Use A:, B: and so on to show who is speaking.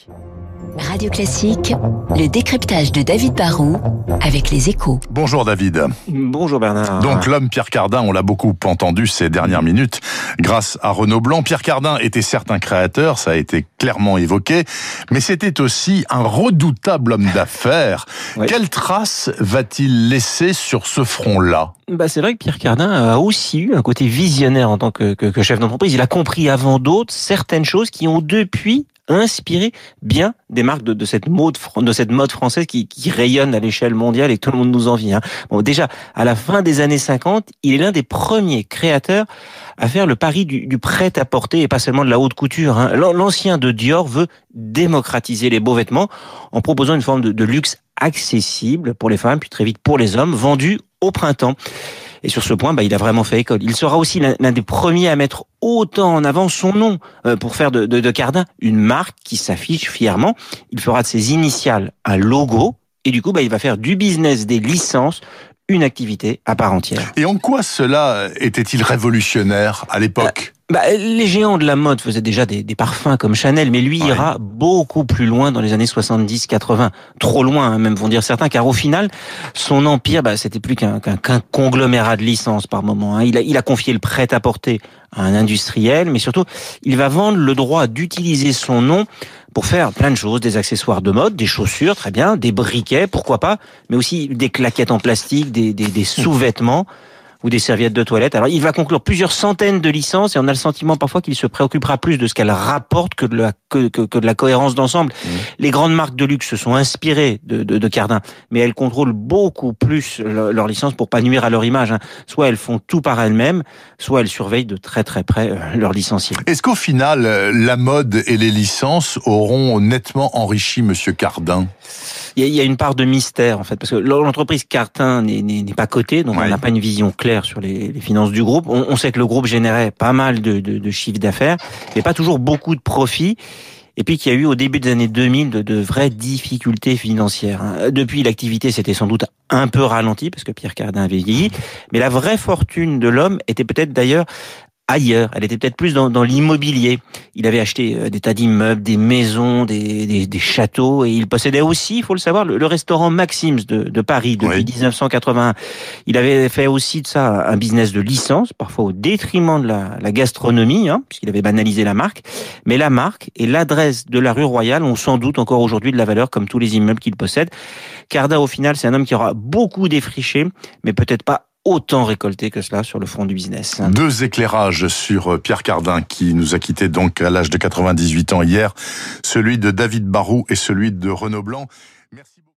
A: Classique.
B: Radio Classique, le décryptage de David Barrault avec les échos.
C: Bonjour David.
D: Bonjour Bernard.
C: Donc l'homme Pierre Cardin, on l'a beaucoup entendu ces dernières minutes, grâce à Renaud Blanc. Pierre Cardin était certes un créateur, ça a été clairement évoqué, mais c'était aussi un redoutable homme d'affaires.
D: Oui.
C: Quelle trace va-t-il laisser sur ce front-là?
D: Bah, c'est vrai que Pierre Cardin a aussi eu un côté visionnaire en tant que, que, que chef d'entreprise. Il a compris avant d'autres certaines choses qui ont depuis inspiré bien des marques de, de cette mode de cette mode française qui, qui rayonne à l'échelle mondiale et que tout le monde nous envie. Hein. Bon, déjà à la fin des années 50, il est l'un des premiers créateurs à faire le pari du, du prêt-à-porter et pas seulement de la haute couture. Hein. L'ancien de Dior veut démocratiser les beaux vêtements en proposant une forme de, de luxe accessible pour les femmes puis très vite pour les hommes, vendu au printemps. Et sur ce point, bah, il a vraiment fait école. Il sera aussi l'un des premiers à mettre autant en avant son nom euh, pour faire de, de, de Cardin une marque qui s'affiche fièrement. Il fera de ses initiales un logo et du coup, bah, il va faire du business des licences une activité à part entière.
C: Et en quoi cela était-il révolutionnaire à l'époque?
D: Bah, les géants de la mode faisaient déjà des, des parfums comme Chanel, mais lui
C: Ouais.
D: ira beaucoup plus loin dans les années 70-80. Trop loin, hein, même vont dire certains, car au final, son empire, bah, c'était plus qu'un conglomérat de licences par moment. hein. Il, a, il a confié le prêt-à-porter à un industriel, mais surtout, il va vendre le droit d'utiliser son nom pour faire plein de choses, des accessoires de mode, des chaussures, très bien, des briquets, pourquoi pas, mais aussi des claquettes en plastique, des, des, des sous-vêtements ou des serviettes de toilette. Alors, il va conclure plusieurs centaines de licences et on a le sentiment parfois qu'il se préoccupera plus de ce qu'elle rapporte que de la, que, que, que de la cohérence d'ensemble. Les grandes marques de luxe se sont inspirées de, de, de Cardin, mais elles contrôlent beaucoup plus le- leurs licences pour pas nuire à leur image. hein. Soit elles font tout par elles-mêmes, soit elles surveillent de très très près euh, leurs licenciés.
C: Est-ce qu'au final, euh, la mode et les licences auront nettement enrichi Monsieur Cardin?
D: Il y, a, il y a une part de mystère en fait, parce que l'entreprise n'est n'est pas cotée, donc
C: Ouais.
D: on n'a pas une vision claire sur les, finances du groupe. On, sait que le groupe générait pas mal de chiffres d'affaires, mais pas toujours beaucoup de profits. Et puis qu'il y a eu au début des années 2000 de, de vraies difficultés financières. hein. Depuis, l'activité s'était sans doute un peu ralentie parce que Pierre Cardin avait vieilli, mais la vraie fortune de l'homme était peut-être d'ailleurs ailleurs. Elle était peut-être plus dans, dans l'immobilier. Il avait acheté euh, des tas d'immeubles, des maisons, des, des, des châteaux, et il possédait aussi, il faut le savoir, le, le restaurant Maxims de, de Paris depuis
C: Oui.
D: 1981. Il avait fait aussi de ça un business de licence, parfois au détriment de la, la gastronomie, hein, puisqu'il avait banalisé la marque. Mais la marque et l'adresse de la rue Royale ont sans doute encore aujourd'hui de la valeur, comme tous les immeubles qu'il possède. Cardin, au final, c'est un homme qui aura beaucoup défriché, mais peut-être pas autant récolté que cela sur le front du business.
C: Deux éclairages sur euh, Pierre Cardin qui nous a quittés donc à l'âge de 98 ans hier, celui de David Barou et celui de Renaud Blanc.